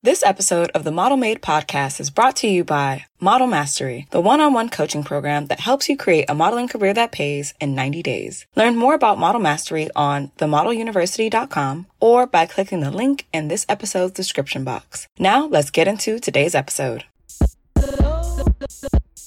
This episode of the Model Made podcast is brought to you by Model Mastery, the one-on-one coaching program that helps you create a modeling career that pays in 90 days. Learn more about Model Mastery on themodeluniversity.com or by clicking the link in this episode's description box. Now, let's get into today's episode.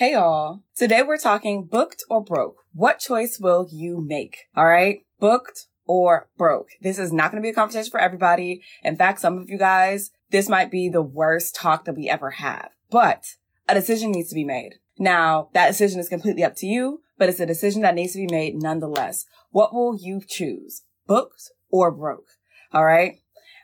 Hey y'all. Today we're talking booked or broke. What choice will you make? All right. Booked or broke. This is not going to be a conversation for everybody. In fact, some of you guys, this might be the worst talk that we ever have, but a decision needs to be made. Now, that decision is completely up to you, but it's a decision that needs to be made nonetheless. What will you choose? Booked or broke? All right.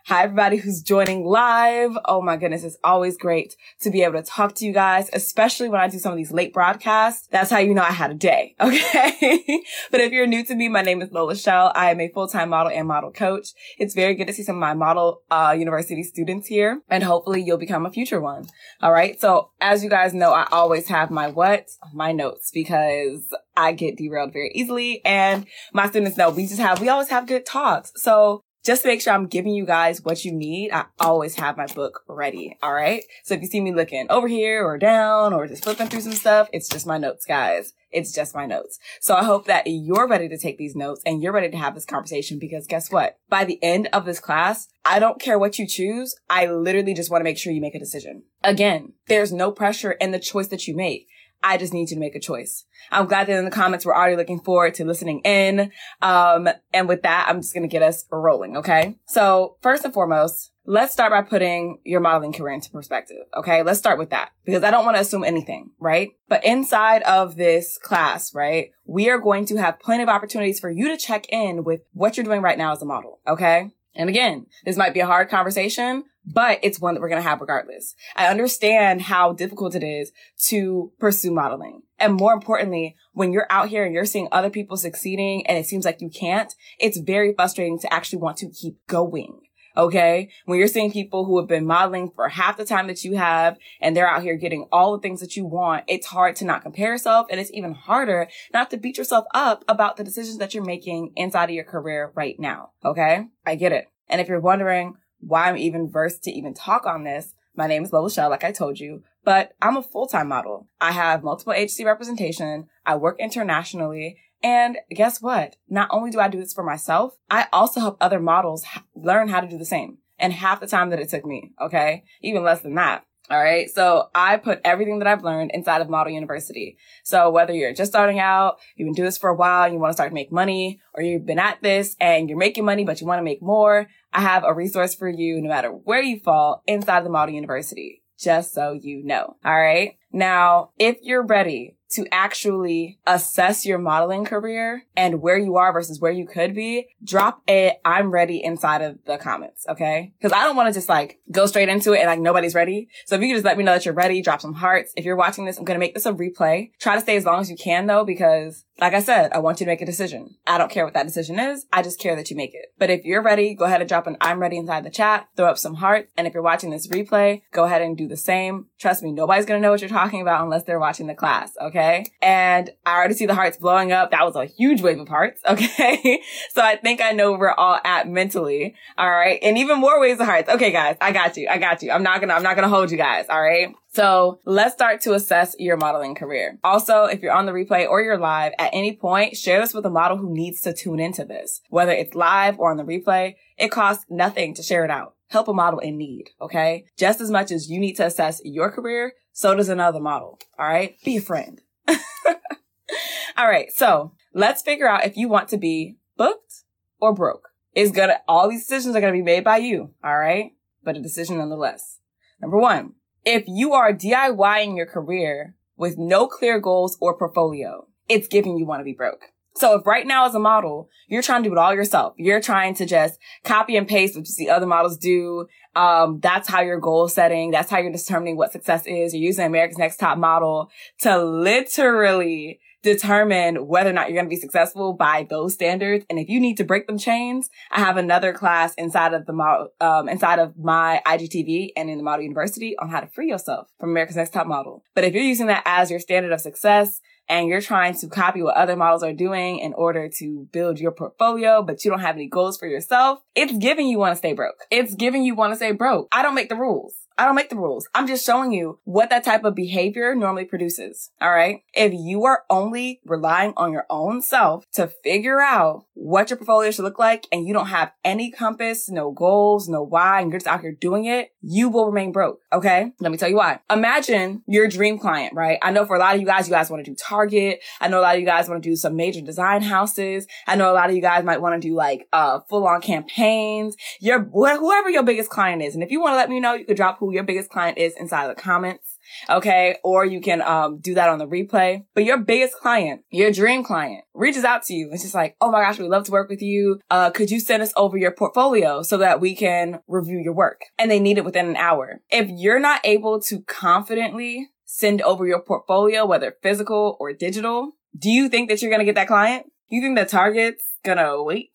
Hi, everybody who's joining live. Oh my goodness. It's always great to be able to talk to you guys, especially when I do some of these late broadcasts. That's how you know I had a day. Okay. but if you're new to me, my name is Lola Chél. I am a full-time model and model coach. It's very good to see some of my model, uh, university students here and hopefully you'll become a future one. All right. So as you guys know, I always have my what? My notes because I get derailed very easily and my students know we just have, we always have good talks. So just to make sure I'm giving you guys what you need, I always have my book ready. All right. So if you see me looking over here or down or just flipping through some stuff, it's just my notes, guys. It's just my notes. So I hope that you're ready to take these notes and you're ready to have this conversation because guess what? By the end of this class, I don't care what you choose. I literally just want to make sure you make a decision. Again, there's no pressure in the choice that you make. I just need you to make a choice. I'm glad that in the comments we're already looking forward to listening in. Um, and with that, I'm just going to get us rolling. Okay. So first and foremost, let's start by putting your modeling career into perspective. Okay. Let's start with that because I don't want to assume anything, right? But inside of this class, right, we are going to have plenty of opportunities for you to check in with what you're doing right now as a model. Okay. And again, this might be a hard conversation, but it's one that we're going to have regardless. I understand how difficult it is to pursue modeling. And more importantly, when you're out here and you're seeing other people succeeding and it seems like you can't, it's very frustrating to actually want to keep going. Okay. When you're seeing people who have been modeling for half the time that you have and they're out here getting all the things that you want, it's hard to not compare yourself. And it's even harder not to beat yourself up about the decisions that you're making inside of your career right now. Okay. I get it. And if you're wondering why I'm even versed to even talk on this, my name is Lola Chél, like I told you, but I'm a full-time model. I have multiple agency representation. I work internationally and guess what? Not only do I do this for myself, I also help other models learn how to do the same. And half the time that it took me, okay? Even less than that. All right. So I put everything that I've learned inside of Model University. So whether you're just starting out, you've been doing this for a while, and you want to start to make money, or you've been at this and you're making money, but you want to make more, I have a resource for you no matter where you fall inside of the Model University. Just so you know. All right. Now, if you're ready to actually assess your modeling career and where you are versus where you could be, drop a I'm ready inside of the comments. Okay. Cause I don't want to just like go straight into it and like nobody's ready. So if you can just let me know that you're ready, drop some hearts. If you're watching this, I'm going to make this a replay. Try to stay as long as you can though, because like I said, I want you to make a decision. I don't care what that decision is. I just care that you make it. But if you're ready, go ahead and drop an I'm ready inside the chat, throw up some hearts. And if you're watching this replay, go ahead and do the same. Trust me, nobody's going to know what you're talking about unless they're watching the class. Okay. And I already see the hearts blowing up. That was a huge wave of hearts. Okay. so I think I know where we're all at mentally. All right. And even more waves of hearts. Okay, guys, I got you. I got you. I'm not going to, I'm not going to hold you guys. All right. So let's start to assess your modeling career. Also, if you're on the replay or you're live at any point, share this with a model who needs to tune into this. Whether it's live or on the replay, it costs nothing to share it out. Help a model in need. Okay. Just as much as you need to assess your career, so does another model. All right. Be a friend. all right. So let's figure out if you want to be booked or broke. It's gonna, all these decisions are to be made by you. All right. But a decision nonetheless. Number one, if you are DIYing your career with no clear goals or portfolio, it's giving you want to be broke. So if right now as a model, you're trying to do it all yourself, you're trying to just copy and paste what you see other models do. Um, that's how you're goal setting. That's how you're determining what success is. You're using America's Next Top Model to literally determine whether or not you're going to be successful by those standards. And if you need to break them chains, I have another class inside of the model, um, inside of my IGTV and in the model university on how to free yourself from America's Next Top Model. But if you're using that as your standard of success, and you're trying to copy what other models are doing in order to build your portfolio, but you don't have any goals for yourself, it's giving you want to stay broke. It's giving you want to stay broke. I don't make the rules. I don't make the rules. I'm just showing you what that type of behavior normally produces. All right. If you are only relying on your own self to figure out what your portfolio should look like and you don't have any compass, no goals, no why, and you're just out here doing it, you will remain broke. Okay. Let me tell you why. Imagine your dream client, right? I know for a lot of you guys, you guys want to do Target. I know a lot of you guys want to do some major design houses. I know a lot of you guys might want to do like, uh, full on campaigns. Your, whoever your biggest client is. And if you want to let me know, you could drop who your biggest client is inside the comments. Okay. Or you can, um, do that on the replay. But your biggest client, your dream client reaches out to you. It's just like, Oh my gosh, we'd love to work with you. Uh, could you send us over your portfolio so that we can review your work? And they need it within an hour. If you're not able to confidently send over your portfolio, whether physical or digital, do you think that you're going to get that client? Do you think that Target's going to wait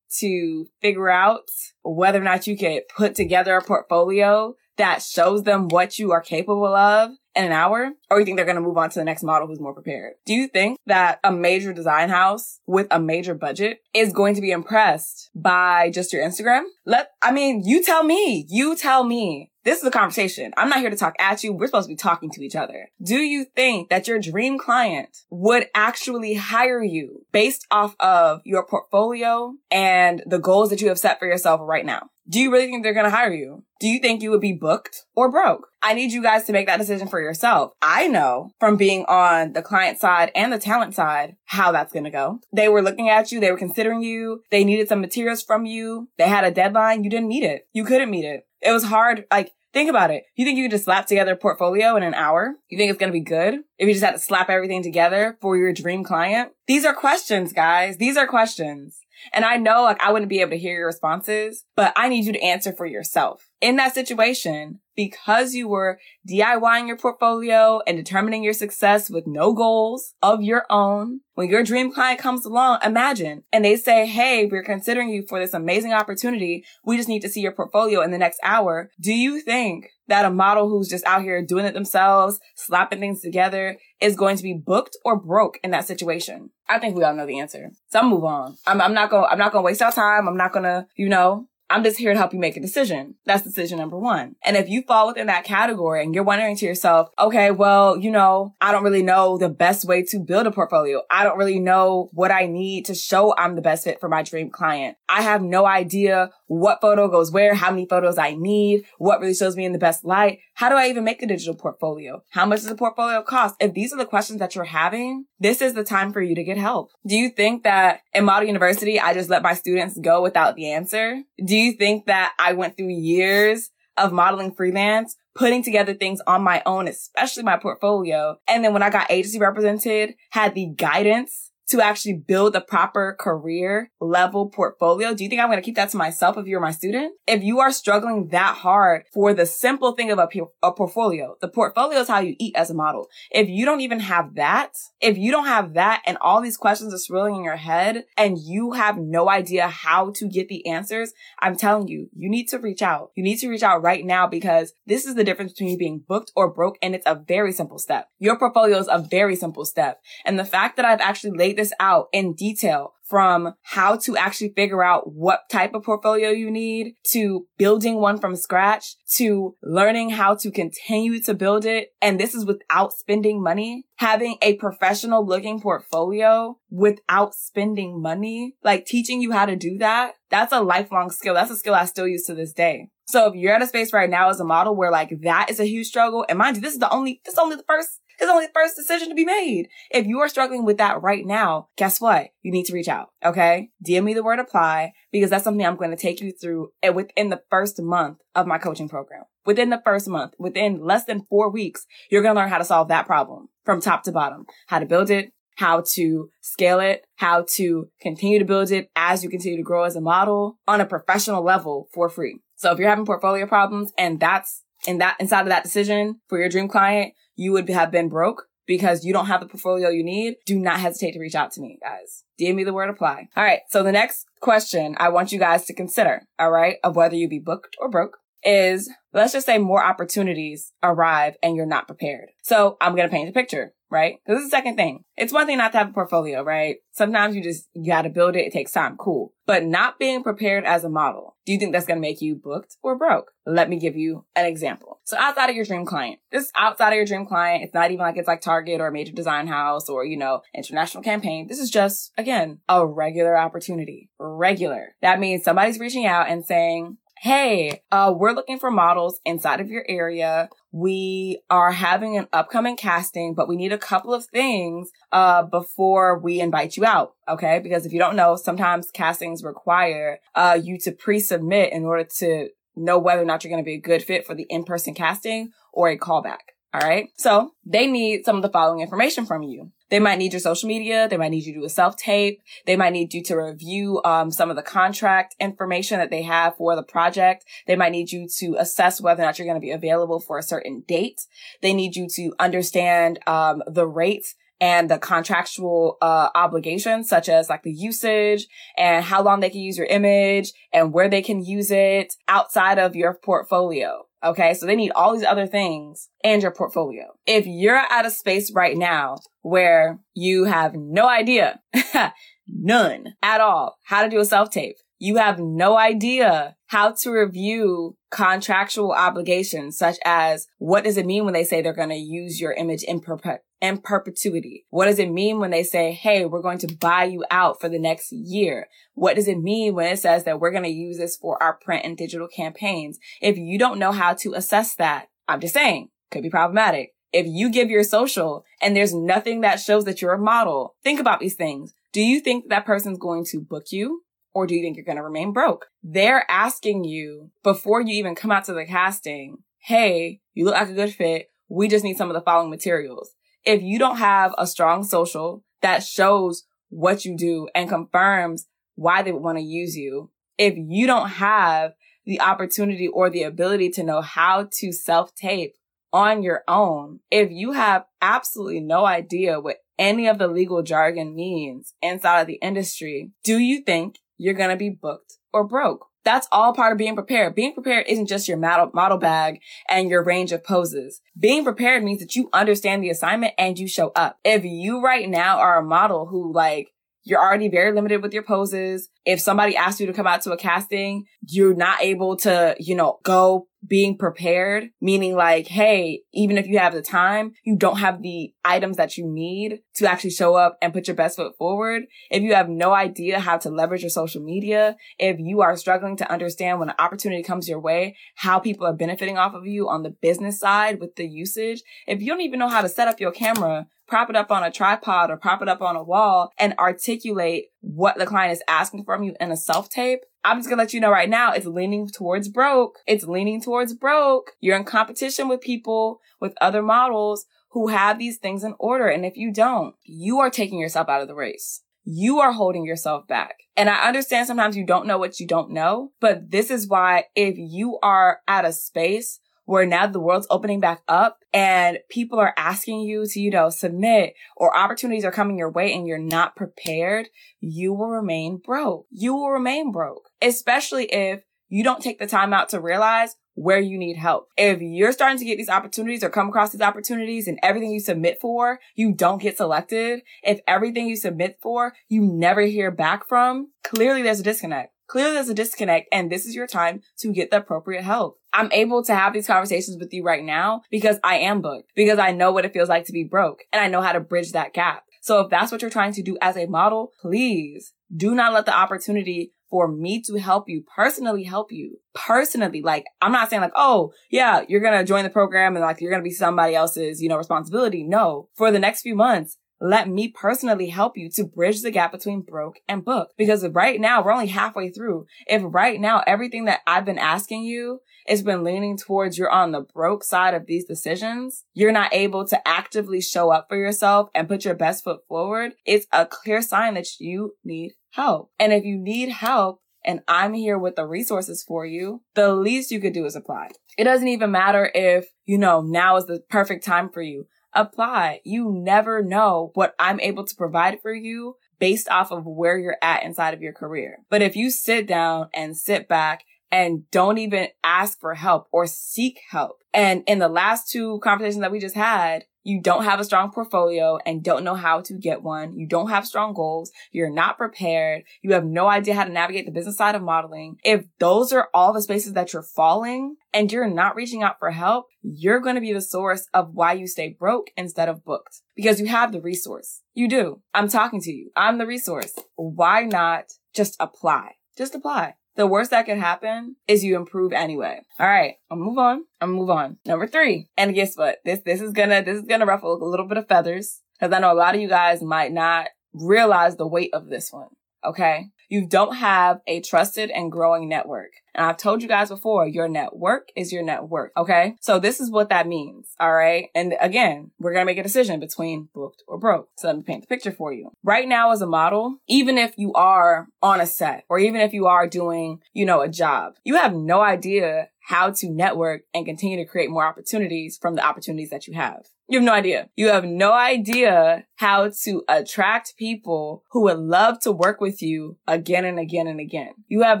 to figure out whether or not you can put together a portfolio that shows them what you are capable of in an hour? Or you think they're going to move on to the next model who's more prepared? Do you think that a major design house with a major budget is going to be impressed by just your Instagram? Let, I mean, you tell me, you tell me. This is a conversation. I'm not here to talk at you. We're supposed to be talking to each other. Do you think that your dream client would actually hire you based off of your portfolio and the goals that you have set for yourself right now? Do you really think they're going to hire you? Do you think you would be booked or broke? I need you guys to make that decision for yourself. I know from being on the client side and the talent side how that's going to go. They were looking at you. They were considering you. They needed some materials from you. They had a deadline. You didn't meet it. You couldn't meet it. It was hard. Like, think about it. You think you could just slap together a portfolio in an hour? You think it's going to be good? If you just had to slap everything together for your dream client? These are questions, guys. These are questions. And I know like I wouldn't be able to hear your responses, but I need you to answer for yourself. In that situation, because you were DIYing your portfolio and determining your success with no goals of your own. When your dream client comes along, imagine, and they say, Hey, we're considering you for this amazing opportunity. We just need to see your portfolio in the next hour. Do you think that a model who's just out here doing it themselves, slapping things together is going to be booked or broke in that situation? I think we all know the answer. So I'll move on. I'm, I'm not to, I'm not to waste our time. I'm not to, you know, I'm just here to help you make a decision. That's decision number one. And if you fall within that category and you're wondering to yourself, okay, well, you know, I don't really know the best way to build a portfolio. I don't really know what I need to show I'm the best fit for my dream client. I have no idea what photo goes where, how many photos I need, what really shows me in the best light. How do I even make a digital portfolio? How much does a portfolio cost? If these are the questions that you're having, this is the time for you to get help. Do you think that in Model University, I just let my students go without the answer? Do you think that I went through years of modeling freelance, putting together things on my own, especially my portfolio. And then when I got agency represented, had the guidance to actually build a proper career level portfolio? Do you think I'm going to keep that to myself if you're my student? If you are struggling that hard for the simple thing of a, a portfolio, the portfolio is how you eat as a model. If you don't even have that, if you don't have that and all these questions are swirling in your head and you have no idea how to get the answers, I'm telling you, you need to reach out. You need to reach out right now because this is the difference between you being booked or broke. And it's a very simple step. Your portfolio is a very simple step. And the fact that I've actually laid this out in detail from how to actually figure out what type of portfolio you need to building one from scratch to learning how to continue to build it. And this is without spending money. Having a professional looking portfolio without spending money, like teaching you how to do that. That's a lifelong skill. That's a skill I still use to this day. So if you're at a space right now as a model where like that is a huge struggle, and mind you, this is the only, this is only the first it's only the first decision to be made. If you are struggling with that right now, guess what? You need to reach out. Okay. DM me the word apply because that's something I'm going to take you through eh, within the first month of my coaching program. Within the first month, within less than four weeks, you're going to learn how to solve that problem from top to bottom, how to build it, how to scale it, how to continue to build it as you continue to grow as a model on a professional level for free. So if you're having portfolio problems and that's in that inside of that decision for your dream client, you would have been broke because you don't have the portfolio you need, do not hesitate to reach out to me, guys. DM me the word apply. All right. So the next question I want you guys to consider, all right, of whether you be booked or broke is let's just say more opportunities arrive and you're not prepared. So I'm going to paint a picture, right? Because this is the second thing. It's one thing not to have a portfolio, right? Sometimes you just, you got to build it. It takes time. Cool. But not being prepared as a model. Do you think that's to make you booked or broke? Let me give you an example. So outside of your dream client, this outside of your dream client, it's not even like it's like Target or a major design house or, you know, international campaign. This is just, again, a regular opportunity. Regular. That means somebody's reaching out and saying, Hey, uh, we're looking for models inside of your area. We are having an upcoming casting, but we need a couple of things, uh, before we invite you out. Okay. Because if you don't know, sometimes castings require, uh, you to pre-submit in order to know whether or not you're going to be a good fit for the in-person casting or a callback. All right. So they need some of the following information from you. They might need your social media. They might need you to do a self tape. They might need you to review um, some of the contract information that they have for the project. They might need you to assess whether or not you're going to be available for a certain date. They need you to understand um, the rates and the contractual uh, obligations, such as like the usage and how long they can use your image and where they can use it outside of your portfolio. Okay. So they need all these other things and your portfolio. If you're at a space right now where you have no idea, none at all, how to do a self tape, you have no idea how to review contractual obligations, such as what does it mean when they say they're going to use your image in, perpe- in perpetuity? What does it mean when they say, Hey, we're going to buy you out for the next year? What does it mean when it says that we're going to use this for our print and digital campaigns? If you don't know how to assess that, I'm just saying, could be problematic. If you give your social and there's nothing that shows that you're a model, think about these things. Do you think that person's going to book you? Or do you think you're going to remain broke? They're asking you before you even come out to the casting, Hey, you look like a good fit. We just need some of the following materials. If you don't have a strong social that shows what you do and confirms why they would want to use you, if you don't have the opportunity or the ability to know how to self tape on your own, if you have absolutely no idea what any of the legal jargon means inside of the industry, do you think you're going to be booked or broke. That's all part of being prepared. Being prepared isn't just your model, model bag and your range of poses. Being prepared means that you understand the assignment and you show up. If you right now are a model who like, you're already very limited with your poses. If somebody asks you to come out to a casting, you're not able to, you know, go being prepared, meaning like, hey, even if you have the time, you don't have the items that you need to actually show up and put your best foot forward. If you have no idea how to leverage your social media, if you are struggling to understand when an opportunity comes your way, how people are benefiting off of you on the business side with the usage, if you don't even know how to set up your camera, prop it up on a tripod or prop it up on a wall and articulate what the client is asking from you in a self tape, I'm just gonna let you know right now, it's leaning towards broke. It's leaning towards broke. You're in competition with people, with other models who have these things in order. And if you don't, you are taking yourself out of the race. You are holding yourself back. And I understand sometimes you don't know what you don't know, but this is why if you are at a space where now the world's opening back up and people are asking you to, you know, submit or opportunities are coming your way and you're not prepared, you will remain broke. You will remain broke, especially if you don't take the time out to realize where you need help. If you're starting to get these opportunities or come across these opportunities and everything you submit for, you don't get selected. If everything you submit for, you never hear back from, clearly there's a disconnect. Clearly there's a disconnect and this is your time to get the appropriate help. I'm able to have these conversations with you right now because I am booked, because I know what it feels like to be broke and I know how to bridge that gap. So if that's what you're trying to do as a model, please do not let the opportunity for me to help you personally help you personally. Like, I'm not saying like, oh, yeah, you're going to join the program and like you're going to be somebody else's, you know, responsibility. No, for the next few months, let me personally help you to bridge the gap between broke and book. Because right now we're only halfway through. If right now everything that I've been asking you it's been leaning towards you're on the broke side of these decisions, you're not able to actively show up for yourself and put your best foot forward, it's a clear sign that you need help. And if you need help, and I'm here with the resources for you, the least you could do is apply. It doesn't even matter if, you know, now is the perfect time for you. Apply. You never know what I'm able to provide for you based off of where you're at inside of your career. But if you sit down and sit back and don't even ask for help or seek help. And in the last two conversations that we just had, you don't have a strong portfolio and don't know how to get one. You don't have strong goals. You're not prepared. You have no idea how to navigate the business side of modeling. If those are all the spaces that you're falling and you're not reaching out for help, you're going to be the source of why you stay broke instead of booked because you have the resource. You do. I'm talking to you. I'm the resource. Why not just apply? Just apply the worst that could happen is you improve anyway. All right, I'll move on. I'll move on. Number three. And guess what? This this is gonna this is gonna ruffle a little bit of feathers because I know a lot of you guys might not realize the weight of this one. Okay. You don't have a trusted and growing network. And I've told you guys before, your network is your net worth. Okay. So this is what that means. All right. And again, we're going to make a decision between booked or broke. So let me paint the picture for you. Right now as a model, even if you are on a set or even if you are doing, you know, a job, you have no idea how to network and continue to create more opportunities from the opportunities that you have. You have no idea. You have no idea how to attract people who would love to work with you again and again and again. You have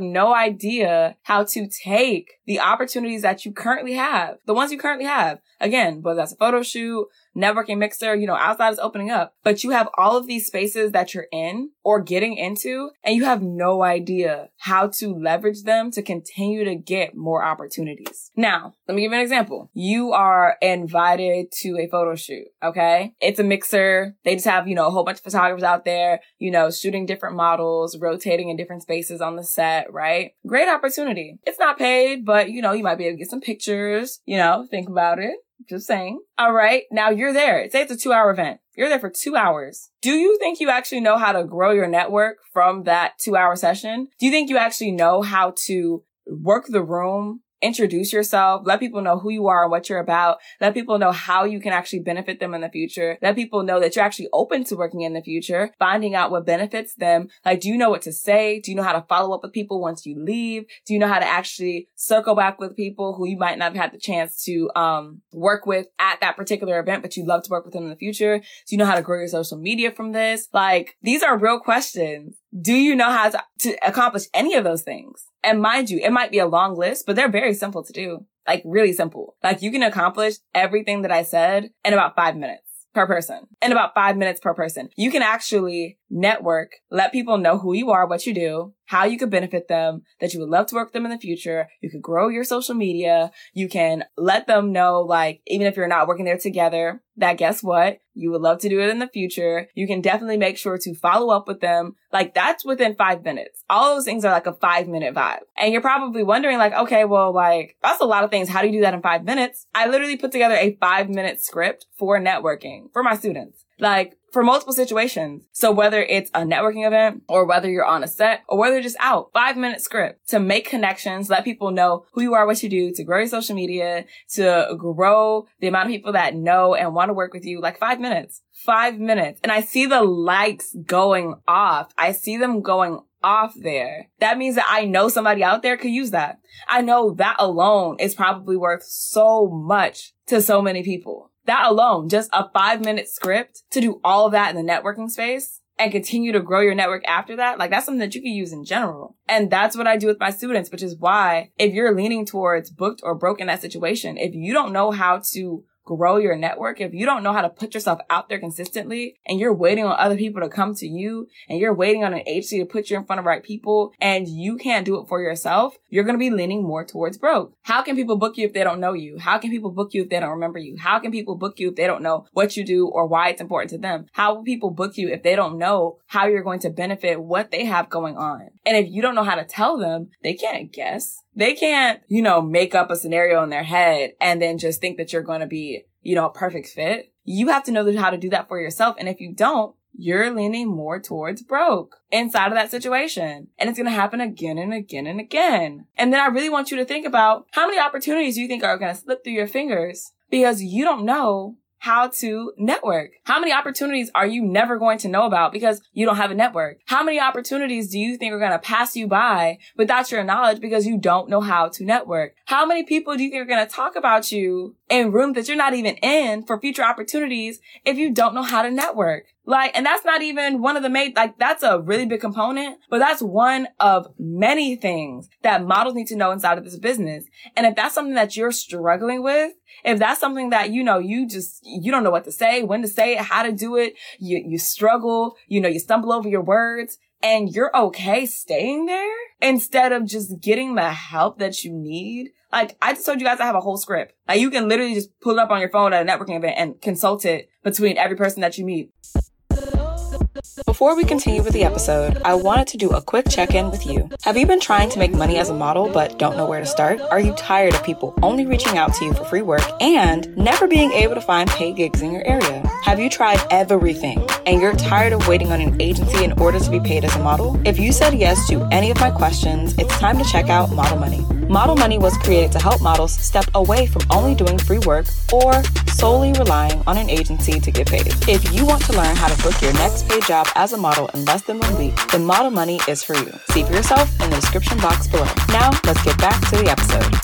no idea how to take the opportunities that you currently have, the ones you currently have. Again, whether that's a photo shoot, networking mixer, you know, outside is opening up, but you have all of these spaces that you're in or getting into and you have no idea how to leverage them to continue to get more opportunities. Now, let me give you an example. You are invited to a photo shoot. Okay. It's a mixer. They just have, you know, a whole bunch of photographers out there, you know, shooting different models, rotating in different spaces on the set, right? Great opportunity. It's not paid, but you know, you might be able to get some pictures, you know, think about it. Just saying. All right. Now you're there. Say it's a two hour event. You're there for two hours. Do you think you actually know how to grow your network from that two hour session? Do you think you actually know how to work the room introduce yourself, let people know who you are and what you're about, let people know how you can actually benefit them in the future, let people know that you're actually open to working in the future, finding out what benefits them. Like, do you know what to say? Do you know how to follow up with people once you leave? Do you know how to actually circle back with people who you might not have had the chance to, um, work with at that particular event, but you'd love to work with them in the future? Do you know how to grow your social media from this? Like, these are real questions. Do you know how to, to accomplish any of those things? And mind you, it might be a long list, but they're very simple to do. Like really simple. Like you can accomplish everything that I said in about five minutes per person in about five minutes per person. You can actually network, let people know who you are, what you do, how you could benefit them, that you would love to work with them in the future. You could grow your social media. You can let them know, like, even if you're not working there together, that guess what? You would love to do it in the future. You can definitely make sure to follow up with them. Like that's within five minutes. All those things are like a five minute vibe. And you're probably wondering like, okay, well, like that's a lot of things. How do you do that in five minutes? I literally put together a five minute script for networking for my students. Like for multiple situations. So whether it's a networking event or whether you're on a set or whether just out, five minute script to make connections, let people know who you are, what you do, to grow your social media, to grow the amount of people that know and want to work with you, like five minutes, five minutes. And I see the likes going off. I see them going off there. That means that I know somebody out there could use that. I know that alone is probably worth so much to so many people. That alone, just a five minute script to do all of that in the networking space and continue to grow your network after that, like that's something that you can use in general. And that's what I do with my students, which is why if you're leaning towards booked or broken that situation, if you don't know how to grow your network, if you don't know how to put yourself out there consistently and you're waiting on other people to come to you and you're waiting on an agency to put you in front of right people and you can't do it for yourself, you're going to be leaning more towards broke. How can people book you if they don't know you? How can people book you if they don't remember you? How can people book you if they don't know what you do or why it's important to them? How will people book you if they don't know how you're going to benefit what they have going on? And if you don't know how to tell them, they can't guess. They can't, you know, make up a scenario in their head and then just think that you're going to be you know, a perfect fit. You have to know how to do that for yourself. And if you don't, you're leaning more towards broke inside of that situation. And it's going to happen again and again and again. And then I really want you to think about how many opportunities you think are going to slip through your fingers because you don't know how to network. How many opportunities are you never going to know about because you don't have a network? How many opportunities do you think are going to pass you by without your knowledge because you don't know how to network? How many people do you think are going to talk about you in rooms that you're not even in for future opportunities if you don't know how to network? Like, and that's not even one of the main, like, that's a really big component, but that's one of many things that models need to know inside of this business. And if that's something that you're struggling with, if that's something that, you know, you just, you don't know what to say, when to say it, how to do it, you, you struggle, you know, you stumble over your words and you're okay staying there instead of just getting the help that you need. Like I just told you guys I have a whole script. Like you can literally just pull it up on your phone at a networking event and consult it between every person that you meet. Before we continue with the episode, I wanted to do a quick check in with you. Have you been trying to make money as a model but don't know where to start? Are you tired of people only reaching out to you for free work and never being able to find paid gigs in your area? Have you tried everything and you're tired of waiting on an agency in order to be paid as a model? If you said yes to any of my questions, it's time to check out Model Money. Model Money was created to help models step away from only doing free work or solely relying on an agency to get paid. If you want to learn how to book your next paid job as a model in less than one week, then Model Money is for you. See for yourself in the description box below. Now, let's get back to the episode.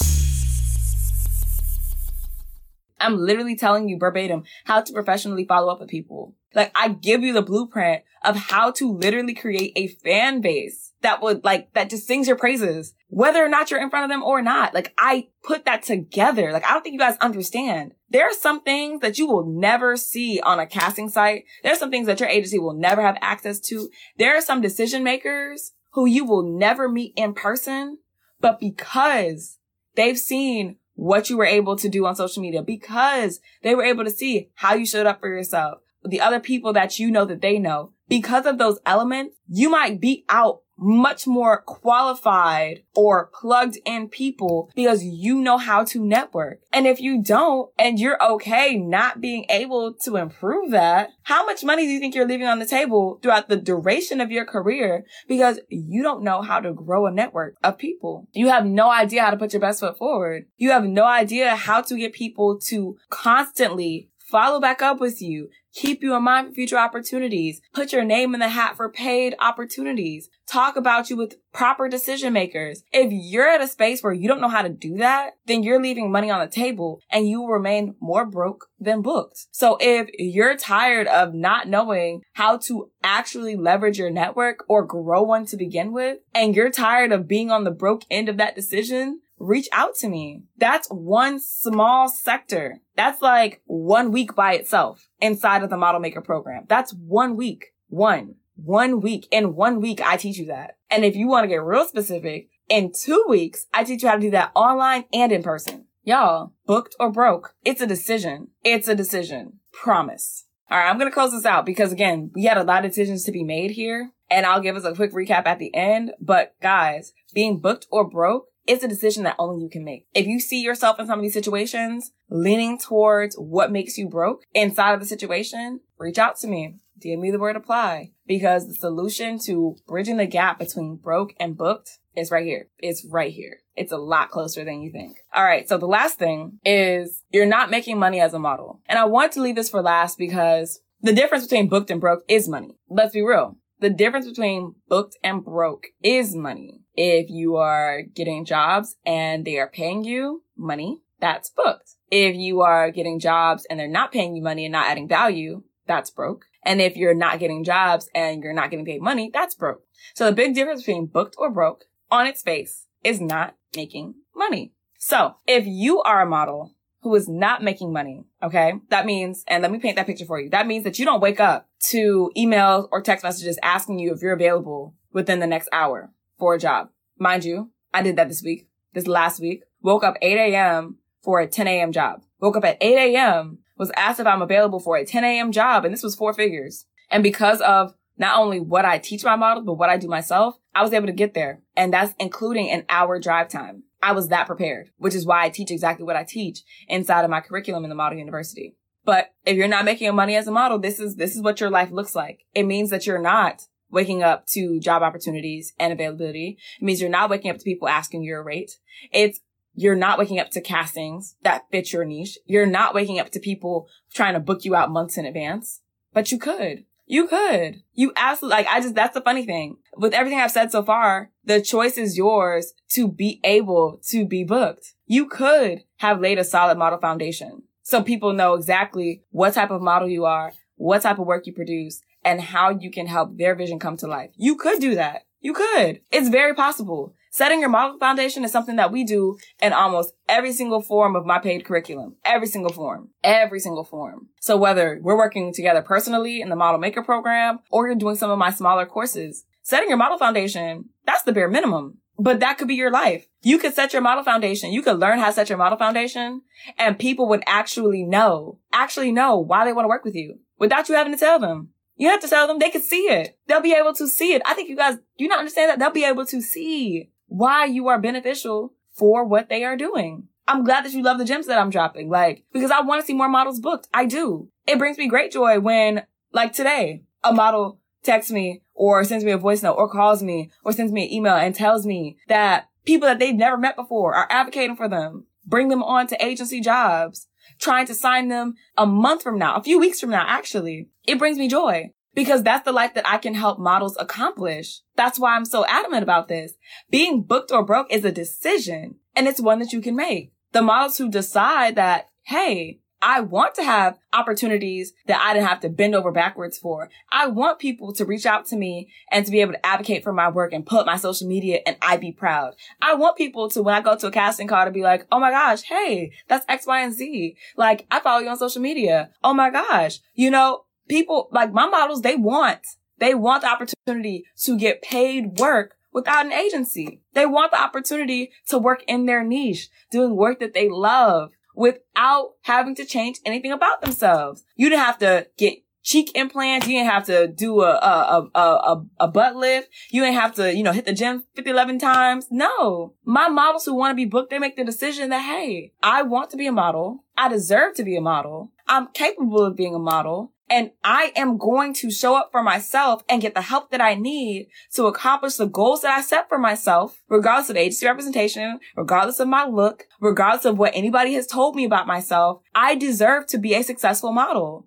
I'm literally telling you verbatim how to professionally follow up with people. Like I give you the blueprint of how to literally create a fan base that would like, that just sings your praises, whether or not you're in front of them or not. Like I put that together. Like I don't think you guys understand. There are some things that you will never see on a casting site. There are some things that your agency will never have access to. There are some decision makers who you will never meet in person, but because they've seen what you were able to do on social media, because they were able to see how you showed up for yourself, the other people that you know that they know. Because of those elements, you might beat out much more qualified or plugged in people because you know how to network. And if you don't and you're okay not being able to improve that, how much money do you think you're leaving on the table throughout the duration of your career because you don't know how to grow a network of people? You have no idea how to put your best foot forward. You have no idea how to get people to constantly follow back up with you, keep you in mind for future opportunities, put your name in the hat for paid opportunities, talk about you with proper decision makers. If you're at a space where you don't know how to do that, then you're leaving money on the table and you will remain more broke than booked. So if you're tired of not knowing how to actually leverage your network or grow one to begin with, and you're tired of being on the broke end of that decision, reach out to me. That's one small sector. That's like one week by itself inside of the model maker program. That's one week. One. One week. In one week, I teach you that. And if you want to get real specific, in two weeks, I teach you how to do that online and in person. Y'all, booked or broke, it's a decision. It's a decision. Promise. All right, I'm going to close this out because again, we had a lot of decisions to be made here and I'll give us a quick recap at the end. But guys, being booked or broke it's a decision that only you can make. If you see yourself in some of these situations leaning towards what makes you broke inside of the situation, reach out to me. DM me the word apply because the solution to bridging the gap between broke and booked is right here. It's right here. It's a lot closer than you think. All right. So the last thing is you're not making money as a model. And I want to leave this for last because the difference between booked and broke is money. Let's be real. The difference between booked and broke is money. If you are getting jobs and they are paying you money, that's booked. If you are getting jobs and they're not paying you money and not adding value, that's broke. And if you're not getting jobs and you're not getting paid money, that's broke. So the big difference between booked or broke on its face is not making money. So if you are a model who is not making money, okay, that means, and let me paint that picture for you. That means that you don't wake up to emails or text messages asking you if you're available within the next hour for a job. Mind you, I did that this week, this last week. Woke up 8 a.m. for a 10 a.m. job. Woke up at 8 a.m. was asked if I'm available for a 10 a.m. job. And this was four figures. And because of not only what I teach my models, but what I do myself, I was able to get there. And that's including an hour drive time. I was that prepared, which is why I teach exactly what I teach inside of my curriculum in the model university. But if you're not making money as a model, this is, this is what your life looks like. It means that you're not waking up to job opportunities and availability. It means you're not waking up to people asking your rate. It's you're not waking up to castings that fit your niche. You're not waking up to people trying to book you out months in advance, but you could. You could. You absolutely, like, I just, that's the funny thing. With everything I've said so far, the choice is yours to be able to be booked. You could have laid a solid model foundation. So people know exactly what type of model you are, what type of work you produce, and how you can help their vision come to life. You could do that. You could. It's very possible. Setting your model foundation is something that we do in almost every single form of my paid curriculum. Every single form. Every single form. So whether we're working together personally in the model maker program or you're doing some of my smaller courses, setting your model foundation, that's the bare minimum. But that could be your life. You could set your model foundation. You could learn how to set your model foundation and people would actually know, actually know why they want to work with you without you having to tell them. You have to tell them they can see it. They'll be able to see it. I think you guys, do not understand that? They'll be able to see why you are beneficial for what they are doing. I'm glad that you love the gems that I'm dropping. Like, because I want to see more models booked. I do. It brings me great joy when, like today, a model texts me or sends me a voice note or calls me or sends me an email and tells me that people that they've never met before are advocating for them, bring them on to agency jobs, trying to sign them a month from now, a few weeks from now, actually. It brings me joy because that's the life that I can help models accomplish. That's why I'm so adamant about this. Being booked or broke is a decision and it's one that you can make. The models who decide that, hey, I want to have opportunities that I didn't have to bend over backwards for. I want people to reach out to me and to be able to advocate for my work and put my social media and I be proud. I want people to, when I go to a casting call to be like, Oh my gosh, hey, that's X, Y, and Z. Like I follow you on social media. Oh my gosh. You know, people like my models, they want, they want the opportunity to get paid work without an agency. They want the opportunity to work in their niche, doing work that they love without having to change anything about themselves. You didn't have to get cheek implants. You didn't have to do a, a, a, a, a butt lift. You didn't have to, you know, hit the gym 50, 11 times. No. My models who want to be booked, they make the decision that, hey, I want to be a model. I deserve to be a model. I'm capable of being a model and I am going to show up for myself and get the help that I need to accomplish the goals that I set for myself, regardless of agency representation, regardless of my look, regardless of what anybody has told me about myself. I deserve to be a successful model.